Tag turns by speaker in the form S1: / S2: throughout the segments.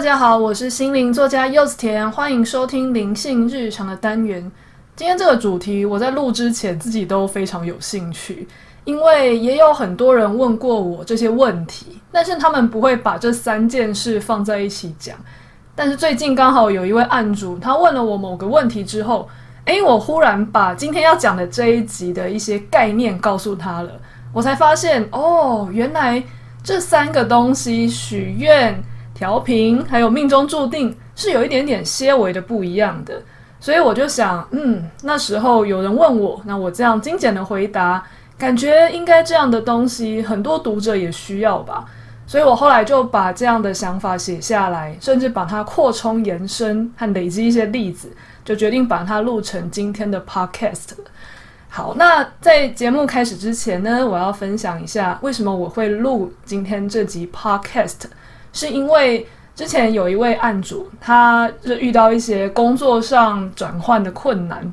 S1: 大家好，我是心灵作家柚子甜，欢迎收听灵性日常的单元。今天这个主题，我在录之前自己都非常有兴趣，因为也有很多人问过我这些问题，但是他们不会把这三件事放在一起讲。但是最近刚好有一位案主，他问了我某个问题之后，诶，我忽然把今天要讲的这一集的一些概念告诉他了，我才发现，哦，原来这三个东西——许愿。调频还有命中注定是有一点点些微的不一样的，所以我就想，嗯，那时候有人问我，那我这样精简的回答，感觉应该这样的东西很多读者也需要吧，所以我后来就把这样的想法写下来，甚至把它扩充延伸和累积一些例子，就决定把它录成今天的 podcast。好，那在节目开始之前呢，我要分享一下为什么我会录今天这集 podcast。是因为之前有一位案主，他就遇到一些工作上转换的困难，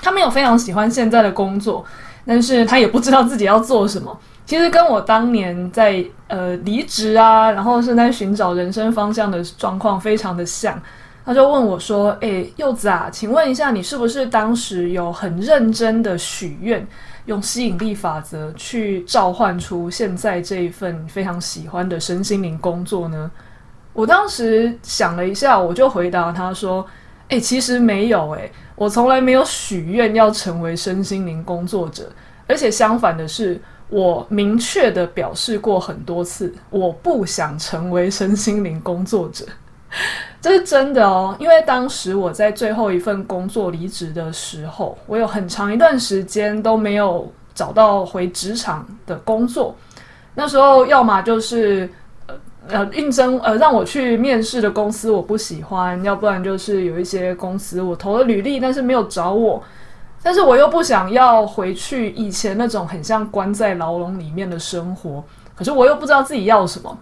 S1: 他没有非常喜欢现在的工作，但是他也不知道自己要做什么。其实跟我当年在呃离职啊，然后是在寻找人生方向的状况非常的像。他就问我说：“诶，柚子啊，请问一下，你是不是当时有很认真的许愿？”用吸引力法则去召唤出现在这一份非常喜欢的身心灵工作呢？我当时想了一下，我就回答他说：“诶，其实没有诶，我从来没有许愿要成为身心灵工作者，而且相反的是，我明确地表示过很多次，我不想成为身心灵工作者。”这是真的哦，因为当时我在最后一份工作离职的时候，我有很长一段时间都没有找到回职场的工作。那时候要么就是呃呃应征呃让我去面试的公司我不喜欢，要不然就是有一些公司我投了履历，但是没有找我，但是我又不想要回去以前那种很像关在牢笼里面的生活，可是我又不知道自己要什么。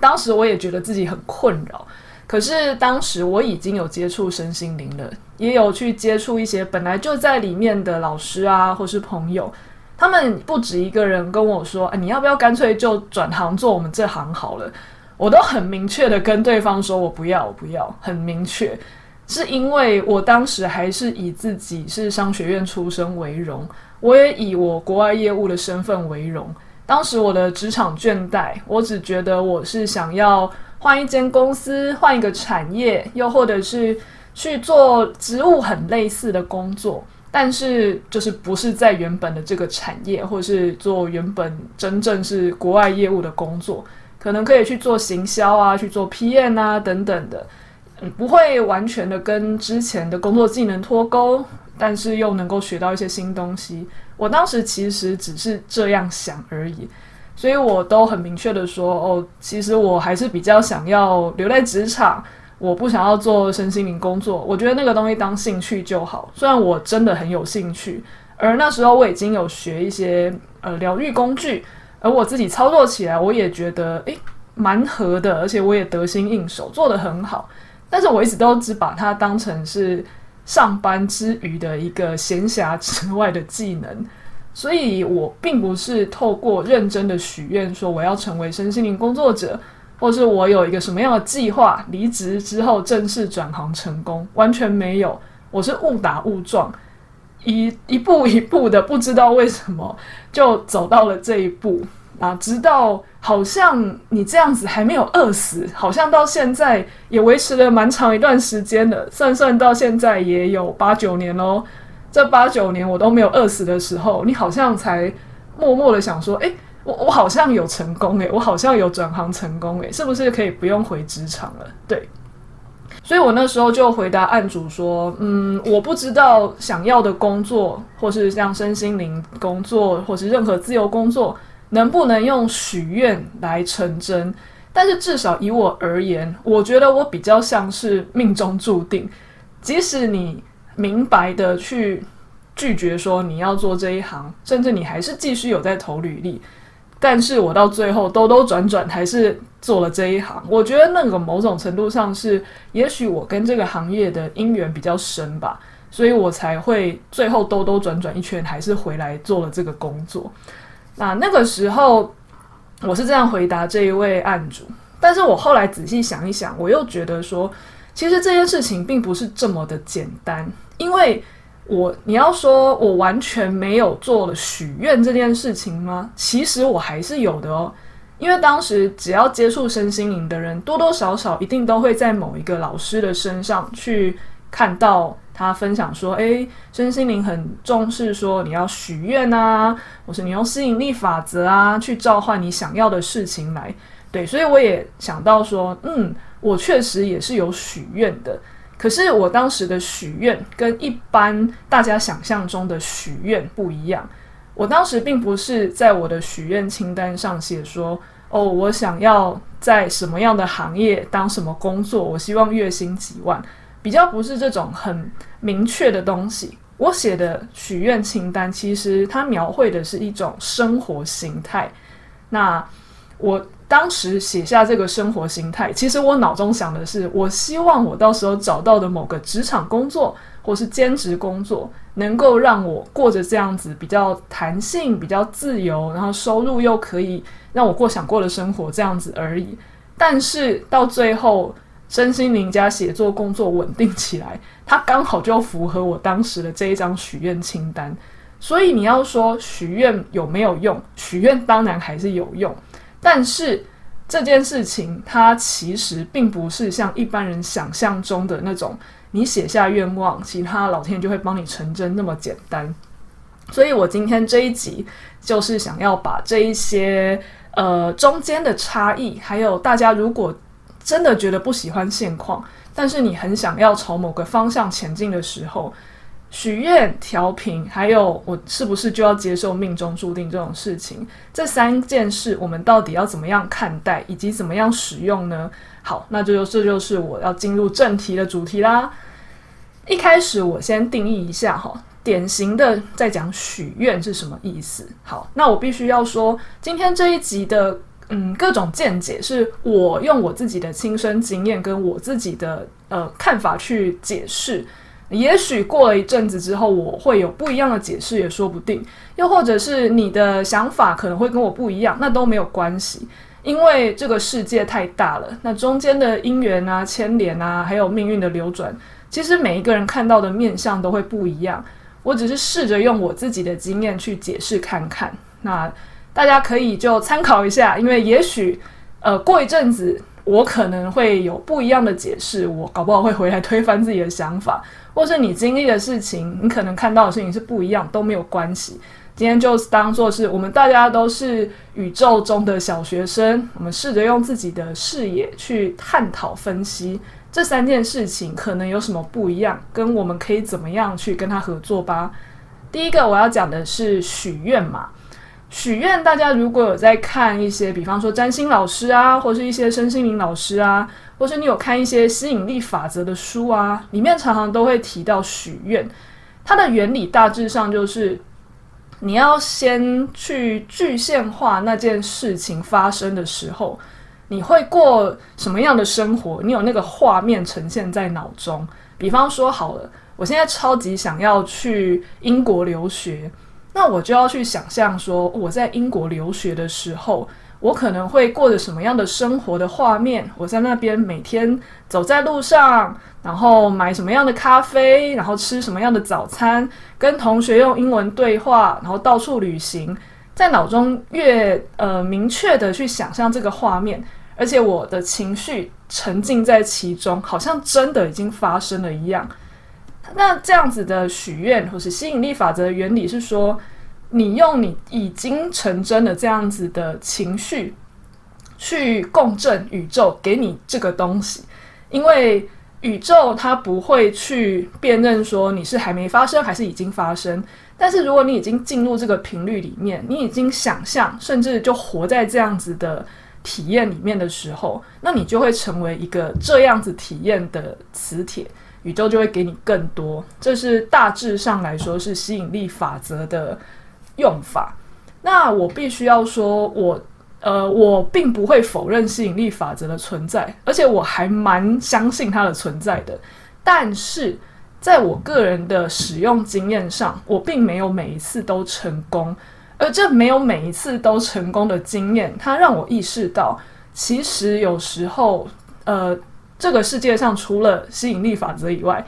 S1: 当时我也觉得自己很困扰，可是当时我已经有接触身心灵了，也有去接触一些本来就在里面的老师啊，或是朋友，他们不止一个人跟我说：“哎，你要不要干脆就转行做我们这行好了？”我都很明确的跟对方说：“我不要，我不要。”很明确，是因为我当时还是以自己是商学院出身为荣，我也以我国外业务的身份为荣。当时我的职场倦怠，我只觉得我是想要换一间公司，换一个产业，又或者是去做职务很类似的工作，但是就是不是在原本的这个产业，或是做原本真正是国外业务的工作，可能可以去做行销啊，去做 PM 啊等等的，嗯，不会完全的跟之前的工作技能脱钩，但是又能够学到一些新东西。我当时其实只是这样想而已，所以我都很明确的说，哦，其实我还是比较想要留在职场，我不想要做身心灵工作。我觉得那个东西当兴趣就好，虽然我真的很有兴趣，而那时候我已经有学一些呃疗愈工具，而我自己操作起来，我也觉得诶蛮合的，而且我也得心应手，做得很好。但是我一直都只把它当成是。上班之余的一个闲暇之外的技能，所以我并不是透过认真的许愿说我要成为身心灵工作者，或是我有一个什么样的计划，离职之后正式转行成功，完全没有。我是误打误撞，一一步一步的，不知道为什么就走到了这一步。啊，直到好像你这样子还没有饿死，好像到现在也维持了蛮长一段时间了，算算到现在也有八九年喽。这八九年我都没有饿死的时候，你好像才默默的想说，诶，我我好像有成功诶，我好像有转行成功诶，是不是可以不用回职场了？对，所以我那时候就回答案主说，嗯，我不知道想要的工作，或是像身心灵工作，或是任何自由工作。能不能用许愿来成真？但是至少以我而言，我觉得我比较像是命中注定。即使你明白的去拒绝说你要做这一行，甚至你还是继续有在投履历，但是我到最后兜兜转转还是做了这一行。我觉得那个某种程度上是，也许我跟这个行业的因缘比较深吧，所以我才会最后兜兜转转一圈，还是回来做了这个工作。那那个时候，我是这样回答这一位案主，但是我后来仔细想一想，我又觉得说，其实这件事情并不是这么的简单，因为我你要说我完全没有做了许愿这件事情吗？其实我还是有的哦。因为当时只要接触身心灵的人，多多少少一定都会在某一个老师的身上去看到他分享说：“诶，身心灵很重视说你要许愿啊，或是你用吸引力法则啊去召唤你想要的事情来。”对，所以我也想到说，嗯，我确实也是有许愿的。可是我当时的许愿跟一般大家想象中的许愿不一样。我当时并不是在我的许愿清单上写说，哦，我想要在什么样的行业当什么工作，我希望月薪几万，比较不是这种很明确的东西。我写的许愿清单，其实它描绘的是一种生活形态。那我当时写下这个生活形态，其实我脑中想的是，我希望我到时候找到的某个职场工作，或是兼职工作。能够让我过着这样子比较弹性、比较自由，然后收入又可以让我过想过的生活这样子而已。但是到最后，身心灵加写作工作稳定起来，它刚好就符合我当时的这一张许愿清单。所以你要说许愿有没有用？许愿当然还是有用，但是这件事情它其实并不是像一般人想象中的那种。你写下愿望，其他老天就会帮你成真那么简单。所以我今天这一集就是想要把这一些呃中间的差异，还有大家如果真的觉得不喜欢现况，但是你很想要朝某个方向前进的时候，许愿、调频，还有我是不是就要接受命中注定这种事情，这三件事我们到底要怎么样看待，以及怎么样使用呢？好，那这就这就是我要进入正题的主题啦。一开始我先定义一下哈，典型的在讲许愿是什么意思。好，那我必须要说，今天这一集的嗯各种见解，是我用我自己的亲身经验跟我自己的呃看法去解释。也许过了一阵子之后，我会有不一样的解释，也说不定。又或者是你的想法可能会跟我不一样，那都没有关系。因为这个世界太大了，那中间的因缘啊、牵连啊，还有命运的流转，其实每一个人看到的面相都会不一样。我只是试着用我自己的经验去解释看看，那大家可以就参考一下。因为也许呃过一阵子我可能会有不一样的解释，我搞不好会回来推翻自己的想法，或是你经历的事情，你可能看到的事情是不一样，都没有关系。今天就当做是我们大家都是宇宙中的小学生，我们试着用自己的视野去探讨分析这三件事情可能有什么不一样，跟我们可以怎么样去跟他合作吧。第一个我要讲的是许愿嘛，许愿大家如果有在看一些，比方说占星老师啊，或是一些身心灵老师啊，或是你有看一些吸引力法则的书啊，里面常常都会提到许愿，它的原理大致上就是。你要先去具现化那件事情发生的时候，你会过什么样的生活？你有那个画面呈现在脑中。比方说，好了，我现在超级想要去英国留学，那我就要去想象说，我在英国留学的时候。我可能会过着什么样的生活的画面？我在那边每天走在路上，然后买什么样的咖啡，然后吃什么样的早餐，跟同学用英文对话，然后到处旅行，在脑中越呃明确的去想象这个画面，而且我的情绪沉浸在其中，好像真的已经发生了一样。那这样子的许愿或是吸引力法则的原理是说，你用你已经成真的这样子的情绪去共振宇宙，给你这个东西，因为宇宙它不会去辨认说你是还没发生还是已经发生。但是如果你已经进入这个频率里面，你已经想象甚至就活在这样子的体验里面的时候，那你就会成为一个这样子体验的磁铁，宇宙就会给你更多。这是大致上来说是吸引力法则的用法，那我必须要说，我呃，我并不会否认吸引力法则的存在，而且我还蛮相信它的存在的。但是，在我个人的使用经验上，我并没有每一次都成功。而这没有每一次都成功的经验，它让我意识到，其实有时候，呃，这个世界上除了吸引力法则以外，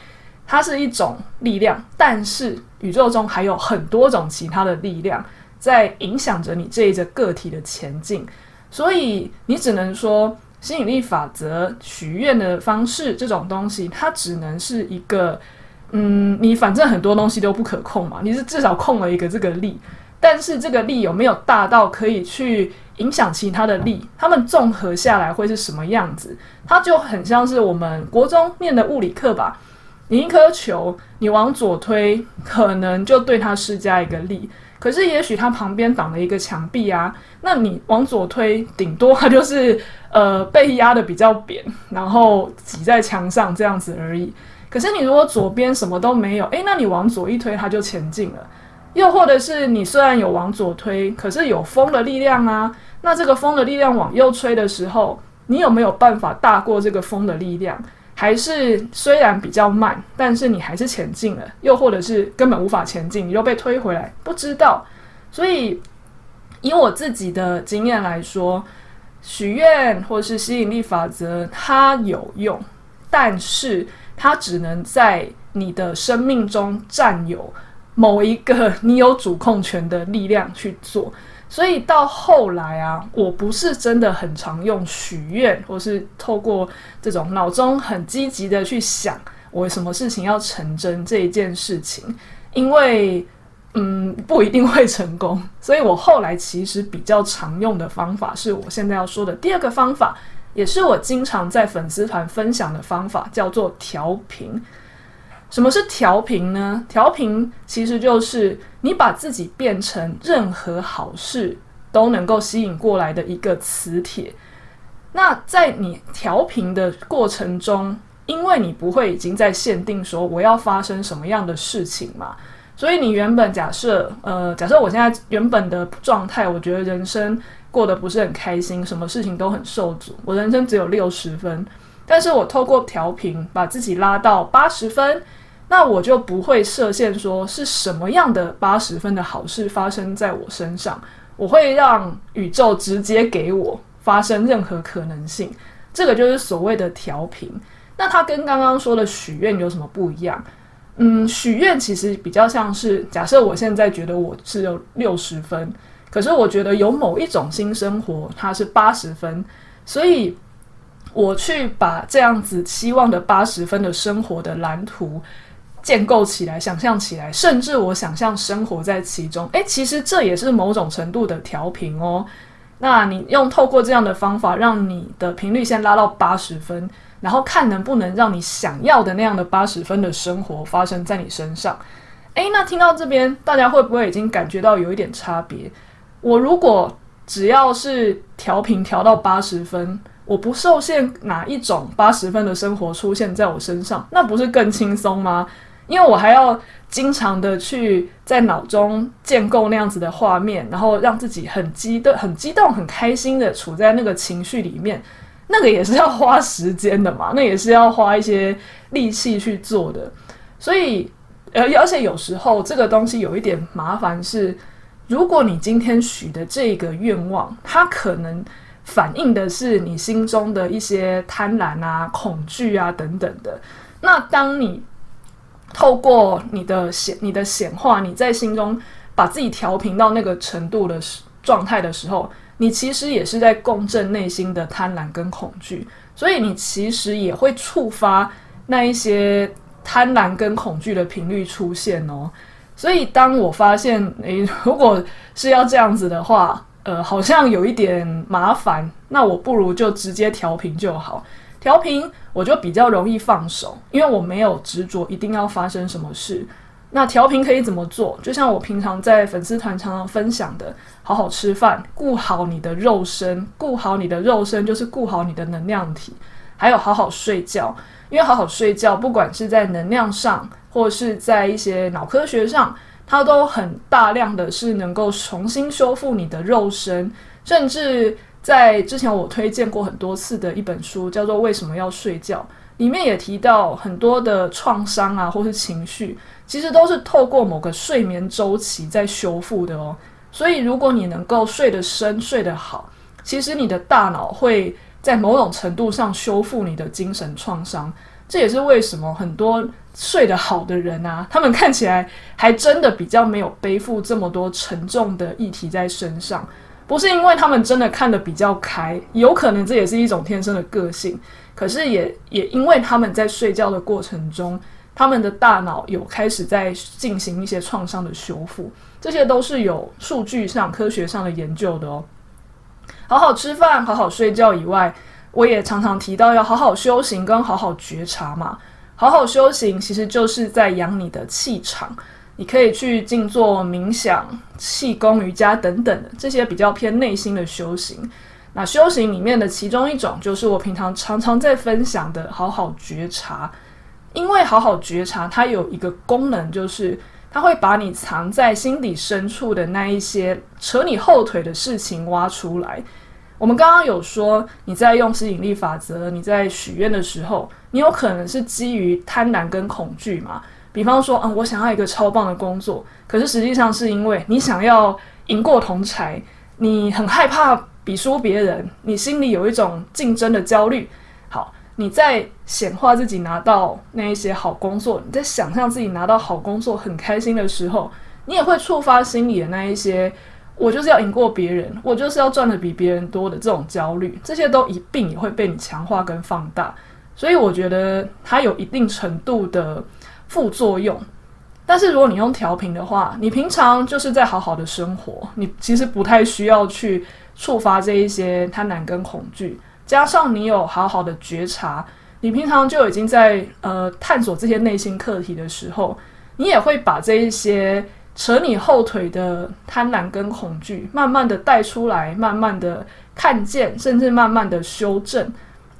S1: 它是一种力量，但是宇宙中还有很多种其他的力量在影响着你这一个个体的前进，所以你只能说吸引力法则、许愿的方式这种东西，它只能是一个，嗯，你反正很多东西都不可控嘛，你是至少控了一个这个力，但是这个力有没有大到可以去影响其他的力？它们综合下来会是什么样子？它就很像是我们国中念的物理课吧。你一颗球，你往左推，可能就对它施加一个力。可是也许它旁边挡了一个墙壁啊，那你往左推，顶多它就是呃被压得比较扁，然后挤在墙上这样子而已。可是你如果左边什么都没有，诶，那你往左一推，它就前进了。又或者是你虽然有往左推，可是有风的力量啊，那这个风的力量往右吹的时候，你有没有办法大过这个风的力量？还是虽然比较慢，但是你还是前进了，又或者是根本无法前进，你又被推回来，不知道。所以以我自己的经验来说，许愿或是吸引力法则，它有用，但是它只能在你的生命中占有某一个你有主控权的力量去做。所以到后来啊，我不是真的很常用许愿，或是透过这种脑中很积极的去想我什么事情要成真这一件事情，因为嗯不一定会成功。所以我后来其实比较常用的方法，是我现在要说的第二个方法，也是我经常在粉丝团分享的方法，叫做调频。什么是调频呢？调频其实就是你把自己变成任何好事都能够吸引过来的一个磁铁。那在你调频的过程中，因为你不会已经在限定说我要发生什么样的事情嘛，所以你原本假设，呃，假设我现在原本的状态，我觉得人生过得不是很开心，什么事情都很受阻，我人生只有六十分，但是我透过调频把自己拉到八十分。那我就不会设限，说是什么样的八十分的好事发生在我身上，我会让宇宙直接给我发生任何可能性。这个就是所谓的调频。那它跟刚刚说的许愿有什么不一样？嗯，许愿其实比较像是假设我现在觉得我是有六十分，可是我觉得有某一种新生活它是八十分，所以我去把这样子期望的八十分的生活的蓝图。建构起来，想象起来，甚至我想象生活在其中，诶，其实这也是某种程度的调频哦。那你用透过这样的方法，让你的频率先拉到八十分，然后看能不能让你想要的那样的八十分的生活发生在你身上。诶，那听到这边，大家会不会已经感觉到有一点差别？我如果只要是调频调到八十分，我不受限哪一种八十分的生活出现在我身上，那不是更轻松吗？因为我还要经常的去在脑中建构那样子的画面，然后让自己很激动、很激动、很开心的处在那个情绪里面，那个也是要花时间的嘛，那也是要花一些力气去做的。所以，呃，而且有时候这个东西有一点麻烦是，如果你今天许的这个愿望，它可能反映的是你心中的一些贪婪啊、恐惧啊等等的。那当你透过你的显、你的显化，你在心中把自己调频到那个程度的状态的时候，你其实也是在共振内心的贪婪跟恐惧，所以你其实也会触发那一些贪婪跟恐惧的频率出现哦。所以当我发现，诶，如果是要这样子的话，呃，好像有一点麻烦，那我不如就直接调频就好。调频我就比较容易放手，因为我没有执着一定要发生什么事。那调频可以怎么做？就像我平常在粉丝团常常分享的，好好吃饭，顾好你的肉身，顾好你的肉身就是顾好你的能量体，还有好好睡觉。因为好好睡觉，不管是在能量上，或是在一些脑科学上，它都很大量的是能够重新修复你的肉身，甚至。在之前我推荐过很多次的一本书，叫做《为什么要睡觉》，里面也提到很多的创伤啊，或是情绪，其实都是透过某个睡眠周期在修复的哦。所以，如果你能够睡得深、睡得好，其实你的大脑会在某种程度上修复你的精神创伤。这也是为什么很多睡得好的人啊，他们看起来还真的比较没有背负这么多沉重的议题在身上。不是因为他们真的看得比较开，有可能这也是一种天生的个性。可是也也因为他们在睡觉的过程中，他们的大脑有开始在进行一些创伤的修复，这些都是有数据上、科学上的研究的哦。好好吃饭、好好睡觉以外。我也常常提到要好好修行跟好好觉察嘛。好好修行其实就是在养你的气场，你可以去静坐、冥想、气功、瑜伽等等的这些比较偏内心的修行。那修行里面的其中一种就是我平常常常在分享的好好觉察，因为好好觉察它有一个功能，就是它会把你藏在心底深处的那一些扯你后腿的事情挖出来。我们刚刚有说，你在用吸引力法则，你在许愿的时候，你有可能是基于贪婪跟恐惧嘛？比方说，嗯，我想要一个超棒的工作，可是实际上是因为你想要赢过同才，你很害怕比输别人，你心里有一种竞争的焦虑。好，你在显化自己拿到那一些好工作，你在想象自己拿到好工作很开心的时候，你也会触发心里的那一些。我就是要赢过别人，我就是要赚的比别人多的这种焦虑，这些都一并也会被你强化跟放大，所以我觉得它有一定程度的副作用。但是如果你用调频的话，你平常就是在好好的生活，你其实不太需要去触发这一些贪婪跟恐惧，加上你有好好的觉察，你平常就已经在呃探索这些内心课题的时候，你也会把这一些。扯你后腿的贪婪跟恐惧，慢慢的带出来，慢慢的看见，甚至慢慢的修正。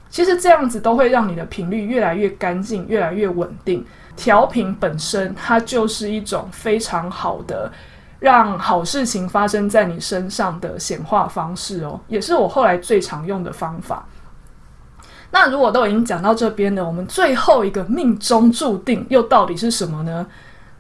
S1: 其实这样子都会让你的频率越来越干净，越来越稳定。调频本身，它就是一种非常好的让好事情发生在你身上的显化方式哦，也是我后来最常用的方法。那如果都已经讲到这边了，我们最后一个命中注定又到底是什么呢？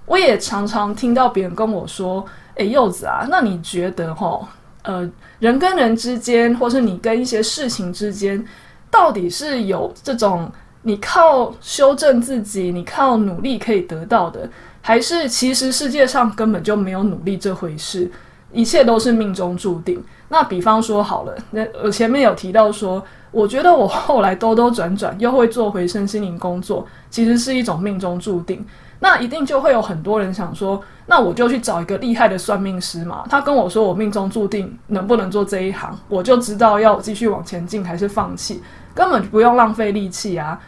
S1: 我也常常听到别人跟我说：“诶，柚子啊，那你觉得哈，呃，人跟人之间，或是你跟一些事情之间，到底是有这种你靠修正自己，你靠努力可以得到的，还是其实世界上根本就没有努力这回事，一切都是命中注定？那比方说好了，那我前面有提到说，我觉得我后来兜兜转转又会做回身心灵工作，其实是一种命中注定。”那一定就会有很多人想说，那我就去找一个厉害的算命师嘛。他跟我说我命中注定能不能做这一行，我就知道要继续往前进还是放弃，根本不用浪费力气啊。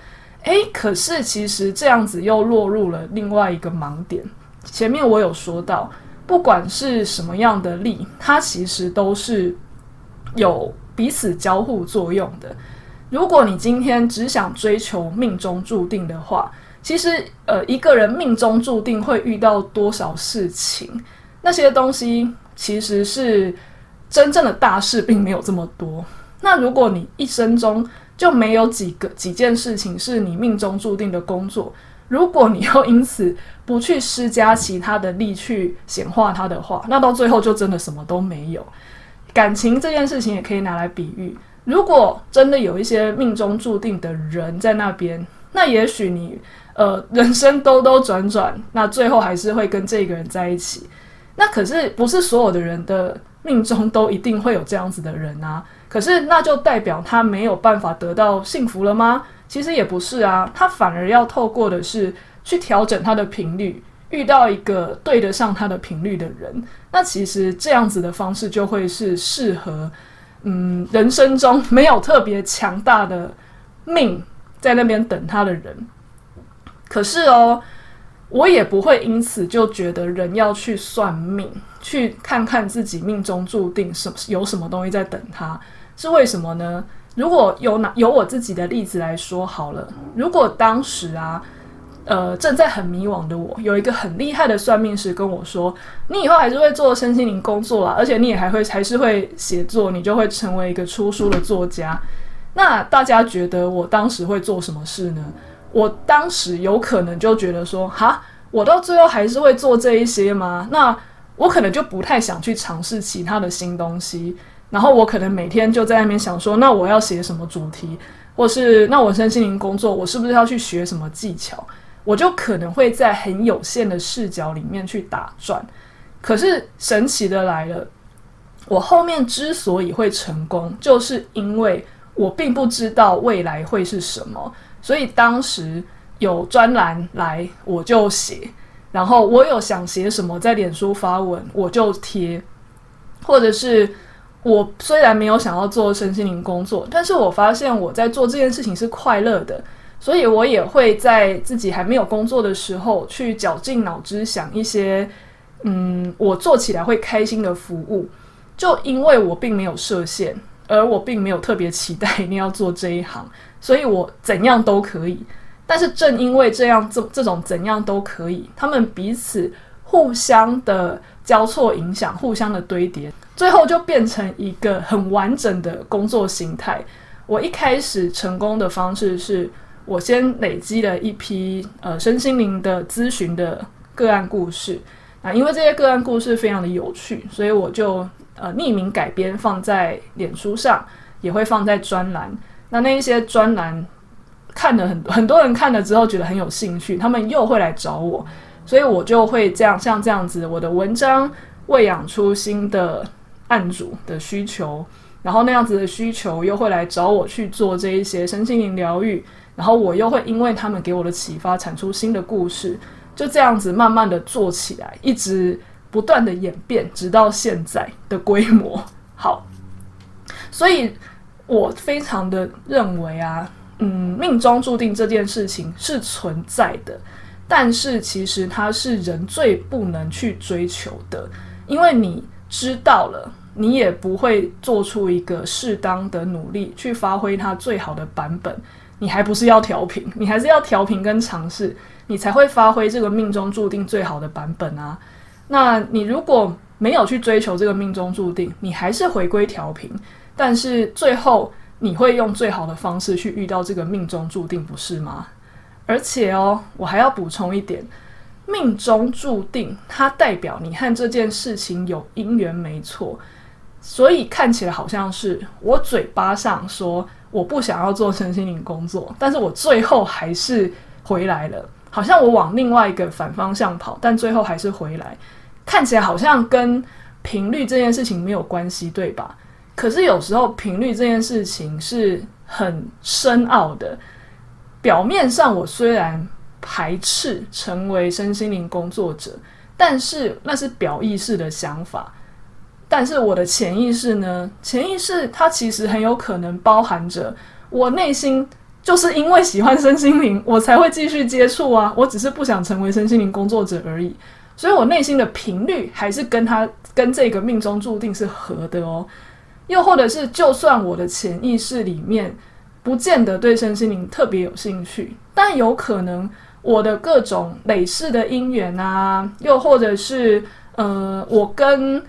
S1: 诶，可是其实这样子又落入了另外一个盲点。前面我有说到，不管是什么样的力，它其实都是有彼此交互作用的。如果你今天只想追求命中注定的话，其实，呃，一个人命中注定会遇到多少事情，那些东西其实是真正的大事，并没有这么多。那如果你一生中就没有几个几件事情是你命中注定的工作，如果你又因此不去施加其他的力去显化它的话，那到最后就真的什么都没有。感情这件事情也可以拿来比喻，如果真的有一些命中注定的人在那边，那也许你。呃，人生兜兜转转，那最后还是会跟这个人在一起。那可是不是所有的人的命中都一定会有这样子的人啊？可是那就代表他没有办法得到幸福了吗？其实也不是啊，他反而要透过的是去调整他的频率，遇到一个对得上他的频率的人。那其实这样子的方式就会是适合，嗯，人生中没有特别强大的命在那边等他的人。可是哦，我也不会因此就觉得人要去算命，去看看自己命中注定什么有什么东西在等他，是为什么呢？如果有哪有我自己的例子来说好了，如果当时啊，呃，正在很迷惘的我，有一个很厉害的算命师跟我说，你以后还是会做身心灵工作啦，而且你也还会还是会写作，你就会成为一个出书的作家。那大家觉得我当时会做什么事呢？我当时有可能就觉得说，哈，我到最后还是会做这一些吗？那我可能就不太想去尝试其他的新东西。然后我可能每天就在那边想说，那我要写什么主题，或是那我身心灵工作，我是不是要去学什么技巧？我就可能会在很有限的视角里面去打转。可是神奇的来了，我后面之所以会成功，就是因为我并不知道未来会是什么，所以当时有专栏来我就写，然后我有想写什么在脸书发文我就贴，或者是。我虽然没有想要做身心灵工作，但是我发现我在做这件事情是快乐的，所以我也会在自己还没有工作的时候去绞尽脑汁想一些，嗯，我做起来会开心的服务。就因为我并没有设限，而我并没有特别期待一定要做这一行，所以我怎样都可以。但是正因为这样，这这种怎样都可以，他们彼此互相的交错影响，互相的堆叠。最后就变成一个很完整的工作形态。我一开始成功的方式是我先累积了一批呃身心灵的咨询的个案故事啊，因为这些个案故事非常的有趣，所以我就呃匿名改编放在脸书上，也会放在专栏。那那一些专栏看了很多很多人看了之后觉得很有兴趣，他们又会来找我，所以我就会这样像这样子，我的文章喂养出新的。案主的需求，然后那样子的需求又会来找我去做这一些身心灵疗愈，然后我又会因为他们给我的启发，产出新的故事，就这样子慢慢的做起来，一直不断的演变，直到现在的规模。好，所以我非常的认为啊，嗯，命中注定这件事情是存在的，但是其实它是人最不能去追求的，因为你知道了。你也不会做出一个适当的努力去发挥它最好的版本，你还不是要调频，你还是要调频跟尝试，你才会发挥这个命中注定最好的版本啊。那你如果没有去追求这个命中注定，你还是回归调频，但是最后你会用最好的方式去遇到这个命中注定，不是吗？而且哦，我还要补充一点。命中注定，它代表你和这件事情有因缘，没错。所以看起来好像是我嘴巴上说我不想要做身心灵工作，但是我最后还是回来了。好像我往另外一个反方向跑，但最后还是回来。看起来好像跟频率这件事情没有关系，对吧？可是有时候频率这件事情是很深奥的。表面上我虽然排斥成为身心灵工作者，但是那是表意识的想法。但是我的潜意识呢？潜意识它其实很有可能包含着我内心就是因为喜欢身心灵，我才会继续接触啊。我只是不想成为身心灵工作者而已。所以我内心的频率还是跟他跟这个命中注定是合的哦。又或者是，就算我的潜意识里面不见得对身心灵特别有兴趣，但有可能。我的各种累世的因缘啊，又或者是呃，我跟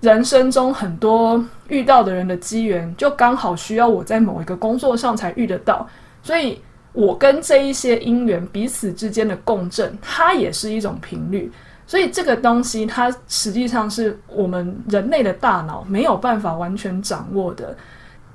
S1: 人生中很多遇到的人的机缘，就刚好需要我在某一个工作上才遇得到，所以我跟这一些因缘彼此之间的共振，它也是一种频率。所以这个东西，它实际上是我们人类的大脑没有办法完全掌握的。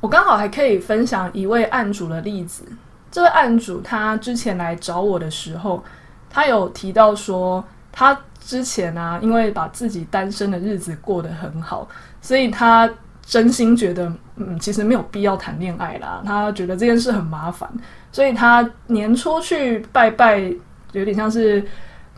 S1: 我刚好还可以分享一位案主的例子。这位案主他之前来找我的时候，他有提到说，他之前啊，因为把自己单身的日子过得很好，所以他真心觉得，嗯，其实没有必要谈恋爱啦。他觉得这件事很麻烦，所以他年初去拜拜，有点像是。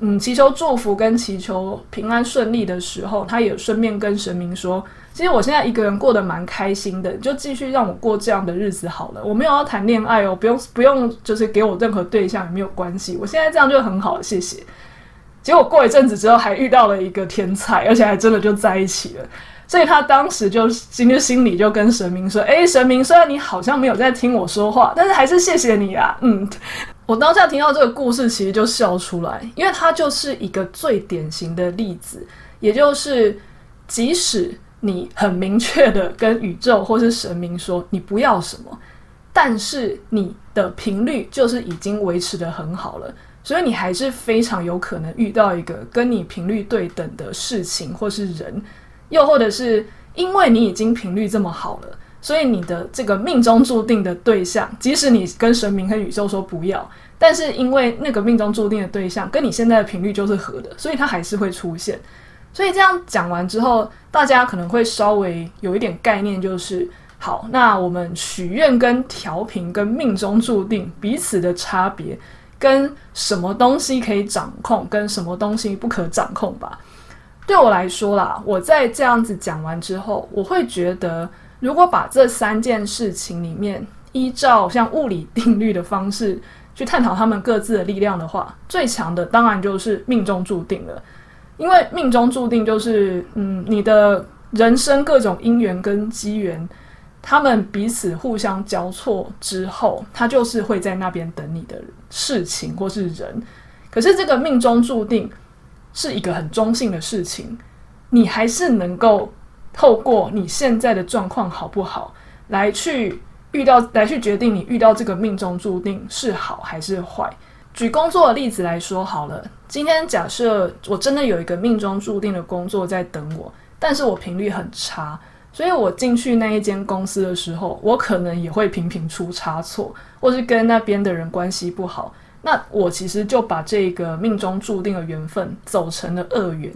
S1: 嗯，祈求祝福跟祈求平安顺利的时候，他也顺便跟神明说：“其实我现在一个人过得蛮开心的，就继续让我过这样的日子好了。我没有要谈恋爱哦，不用不用，就是给我任何对象也没有关系。我现在这样就很好，谢谢。”结果过一阵子之后，还遇到了一个天才，而且还真的就在一起了。所以他当时就今天心里就跟神明说：“诶，神明，虽然你好像没有在听我说话，但是还是谢谢你啊。”嗯。我当下听到这个故事，其实就笑出来，因为它就是一个最典型的例子，也就是即使你很明确的跟宇宙或是神明说你不要什么，但是你的频率就是已经维持得很好了，所以你还是非常有可能遇到一个跟你频率对等的事情或是人，又或者是因为你已经频率这么好了，所以你的这个命中注定的对象，即使你跟神明和宇宙说不要，但是因为那个命中注定的对象跟你现在的频率就是合的，所以它还是会出现。所以这样讲完之后，大家可能会稍微有一点概念，就是好，那我们许愿跟调频跟命中注定彼此的差别，跟什么东西可以掌控，跟什么东西不可掌控吧。对我来说啦，我在这样子讲完之后，我会觉得，如果把这三件事情里面，依照像物理定律的方式去探讨他们各自的力量的话，最强的当然就是命中注定了，因为命中注定就是，嗯，你的人生各种因缘跟机缘，他们彼此互相交错之后，他就是会在那边等你的事情或是人。可是这个命中注定。是一个很中性的事情，你还是能够透过你现在的状况好不好，来去遇到，来去决定你遇到这个命中注定是好还是坏。举工作的例子来说好了，今天假设我真的有一个命中注定的工作在等我，但是我频率很差，所以我进去那一间公司的时候，我可能也会频频出差错，或是跟那边的人关系不好。那我其实就把这个命中注定的缘分走成了恶缘，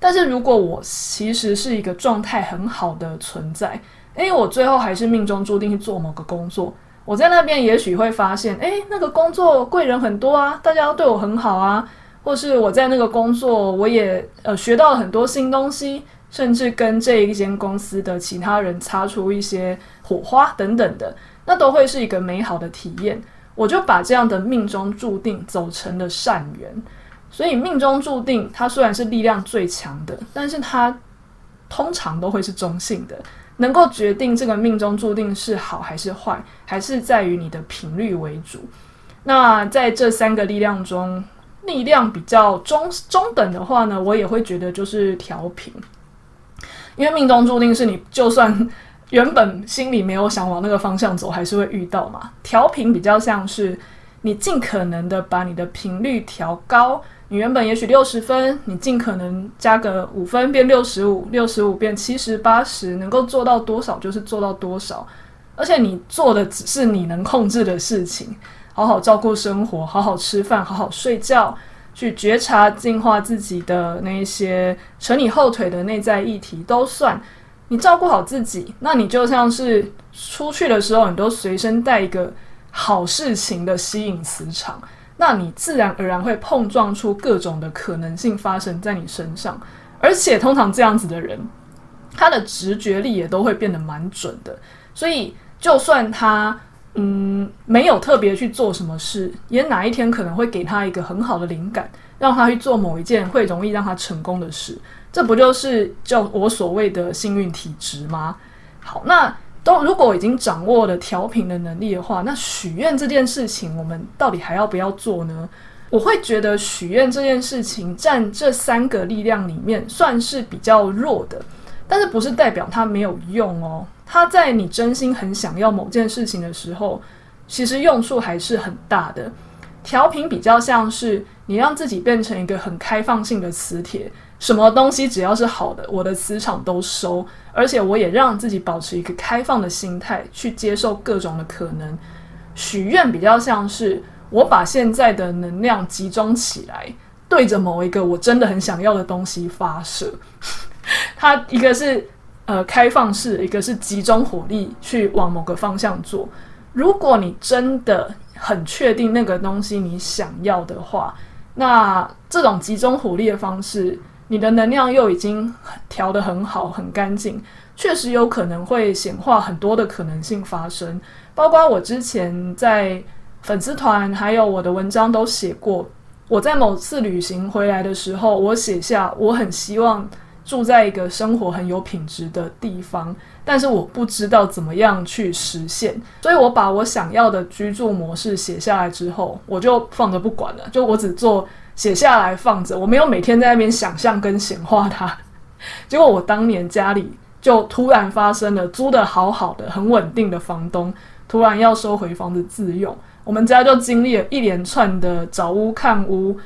S1: 但是如果我其实是一个状态很好的存在，诶，我最后还是命中注定去做某个工作，我在那边也许会发现，诶，那个工作贵人很多啊，大家都对我很好啊，或是我在那个工作我也呃学到了很多新东西，甚至跟这一间公司的其他人擦出一些火花等等的，那都会是一个美好的体验。我就把这样的命中注定走成了善缘，所以命中注定它虽然是力量最强的，但是它通常都会是中性的。能够决定这个命中注定是好还是坏，还是在于你的频率为主。那在这三个力量中，力量比较中中等的话呢，我也会觉得就是调频，因为命中注定是你就算。原本心里没有想往那个方向走，还是会遇到嘛。调频比较像是你尽可能的把你的频率调高。你原本也许六十分，你尽可能加个五分变六十五，六十五变七十八十，能够做到多少就是做到多少。而且你做的只是你能控制的事情，好好照顾生活，好好吃饭，好好睡觉，去觉察净化自己的那些扯你后腿的内在议题都算。你照顾好自己，那你就像是出去的时候，你都随身带一个好事情的吸引磁场，那你自然而然会碰撞出各种的可能性发生在你身上，而且通常这样子的人，他的直觉力也都会变得蛮准的，所以就算他嗯没有特别去做什么事，也哪一天可能会给他一个很好的灵感，让他去做某一件会容易让他成功的事。这不就是叫我所谓的幸运体质吗？好，那都如果已经掌握了调频的能力的话，那许愿这件事情，我们到底还要不要做呢？我会觉得许愿这件事情占这三个力量里面算是比较弱的，但是不是代表它没有用哦？它在你真心很想要某件事情的时候，其实用处还是很大的。调频比较像是你让自己变成一个很开放性的磁铁。什么东西只要是好的，我的磁场都收，而且我也让自己保持一个开放的心态去接受各种的可能。许愿比较像是我把现在的能量集中起来，对着某一个我真的很想要的东西发射。它一个是呃开放式，一个是集中火力去往某个方向做。如果你真的很确定那个东西你想要的话，那这种集中火力的方式。你的能量又已经调得很好、很干净，确实有可能会显化很多的可能性发生。包括我之前在粉丝团还有我的文章都写过，我在某次旅行回来的时候，我写下我很希望住在一个生活很有品质的地方，但是我不知道怎么样去实现，所以我把我想要的居住模式写下来之后，我就放着不管了，就我只做。写下来放着，我没有每天在那边想象跟显化它。结果我当年家里就突然发生了租得好好的、很稳定的房东突然要收回房子自用，我们家就经历了一连串的找屋看屋，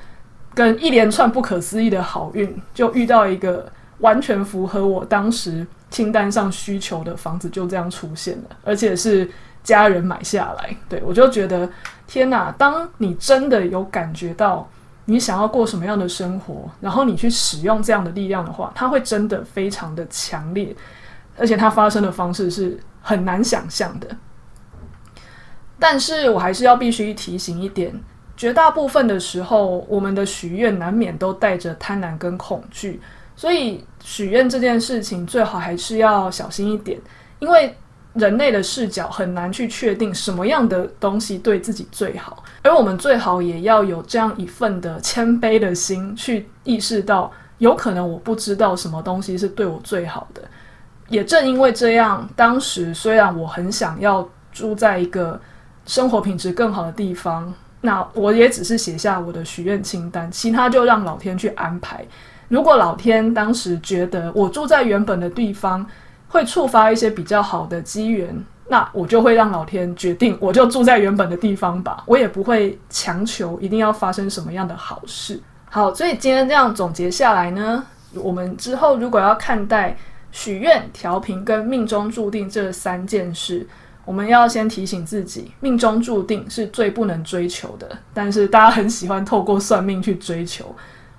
S1: 跟一连串不可思议的好运，就遇到一个完全符合我当时清单上需求的房子就这样出现了，而且是家人买下来。对，我就觉得天哪！当你真的有感觉到你想要过什么样的生活，然后你去使用这样的力量的话，它会真的非常的强烈，而且它发生的方式是很难想象的。但是我还是要必须提醒一点，绝大部分的时候，我们的许愿难免都带着贪婪跟恐惧。所以许愿这件事情最好还是要小心一点，因为人类的视角很难去确定什么样的东西对自己最好，而我们最好也要有这样一份的谦卑的心，去意识到有可能我不知道什么东西是对我最好的。也正因为这样，当时虽然我很想要住在一个生活品质更好的地方，那我也只是写下我的许愿清单，其他就让老天去安排。如果老天当时觉得我住在原本的地方会触发一些比较好的机缘，那我就会让老天决定，我就住在原本的地方吧。我也不会强求一定要发生什么样的好事。好，所以今天这样总结下来呢，我们之后如果要看待许愿、调频跟命中注定这三件事，我们要先提醒自己，命中注定是最不能追求的，但是大家很喜欢透过算命去追求。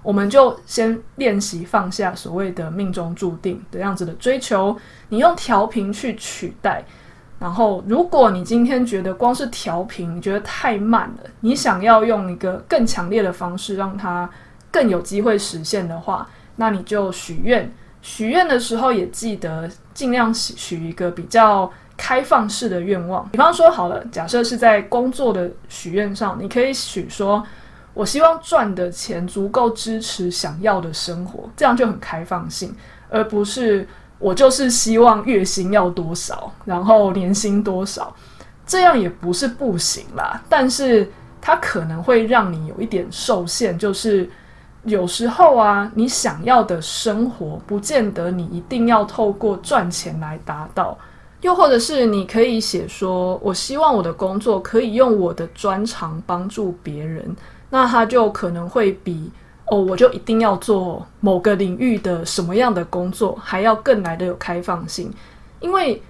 S1: 我们就先练习放下所谓的命中注定的样子的追求，你用调频去取代。然后，如果你今天觉得光是调频，你觉得太慢了，你想要用一个更强烈的方式让它更有机会实现的话，那你就许愿。许愿的时候也记得尽量许一个比较开放式的愿望。比方说，好了，假设是在工作的许愿上，你可以许说。我希望赚的钱足够支持想要的生活，这样就很开放性，而不是我就是希望月薪要多少，然后年薪多少，这样也不是不行啦。但是它可能会让你有一点受限，就是有时候啊，你想要的生活不见得你一定要透过赚钱来达到，又或者是你可以写说，我希望我的工作可以用我的专长帮助别人。那他就可能会比哦，我就一定要做某个领域的什么样的工作，还要更来的有开放性。因为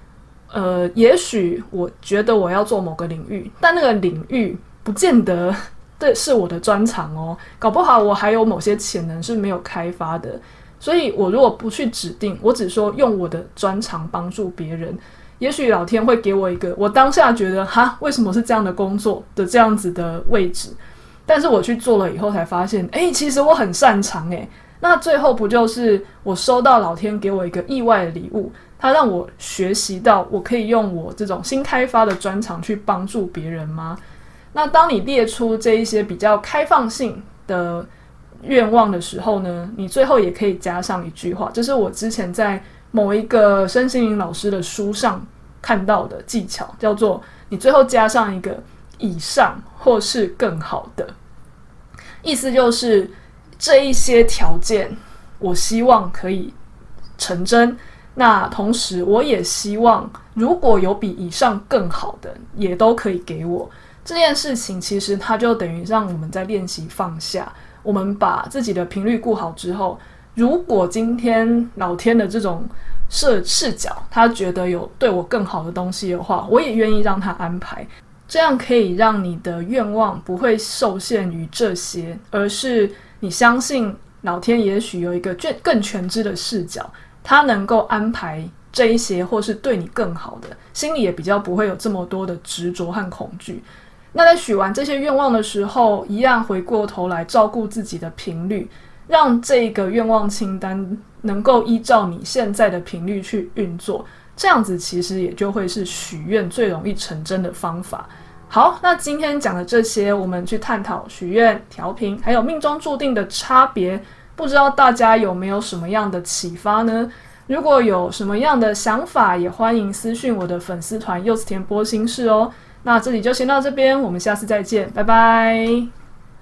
S1: 呃，也许我觉得我要做某个领域，但那个领域不见得对是我的专长哦，搞不好我还有某些潜能是没有开发的。所以我如果不去指定，我只说用我的专长帮助别人，也许老天会给我一个我当下觉得哈，为什么是这样的工作的这样子的位置。但是我去做了以后才发现，诶，其实我很擅长诶。那最后不就是我收到老天给我一个意外的礼物，他让我学习到我可以用我这种新开发的专长去帮助别人吗？那当你列出这一些比较开放性的愿望的时候呢，你最后也可以加上一句话，这是我之前在某一个身心灵老师的书上看到的技巧，叫做你最后加上一个。以上或是更好的意思就是这一些条件，我希望可以成真。那同时，我也希望如果有比以上更好的，也都可以给我。这件事情其实它就等于让我们在练习放下。我们把自己的频率顾好之后，如果今天老天的这种视视角，他觉得有对我更好的东西的话，我也愿意让他安排。这样可以让你的愿望不会受限于这些，而是你相信老天也许有一个更更全知的视角，他能够安排这一些，或是对你更好的，心里也比较不会有这么多的执着和恐惧。那在许完这些愿望的时候，一样回过头来照顾自己的频率，让这个愿望清单能够依照你现在的频率去运作。这样子其实也就会是许愿最容易成真的方法。好，那今天讲的这些，我们去探讨许愿、调频，还有命中注定的差别，不知道大家有没有什么样的启发呢？如果有什么样的想法，也欢迎私讯我的粉丝团柚子甜波心事哦。那这里就先到这边，我们下次再见，拜拜。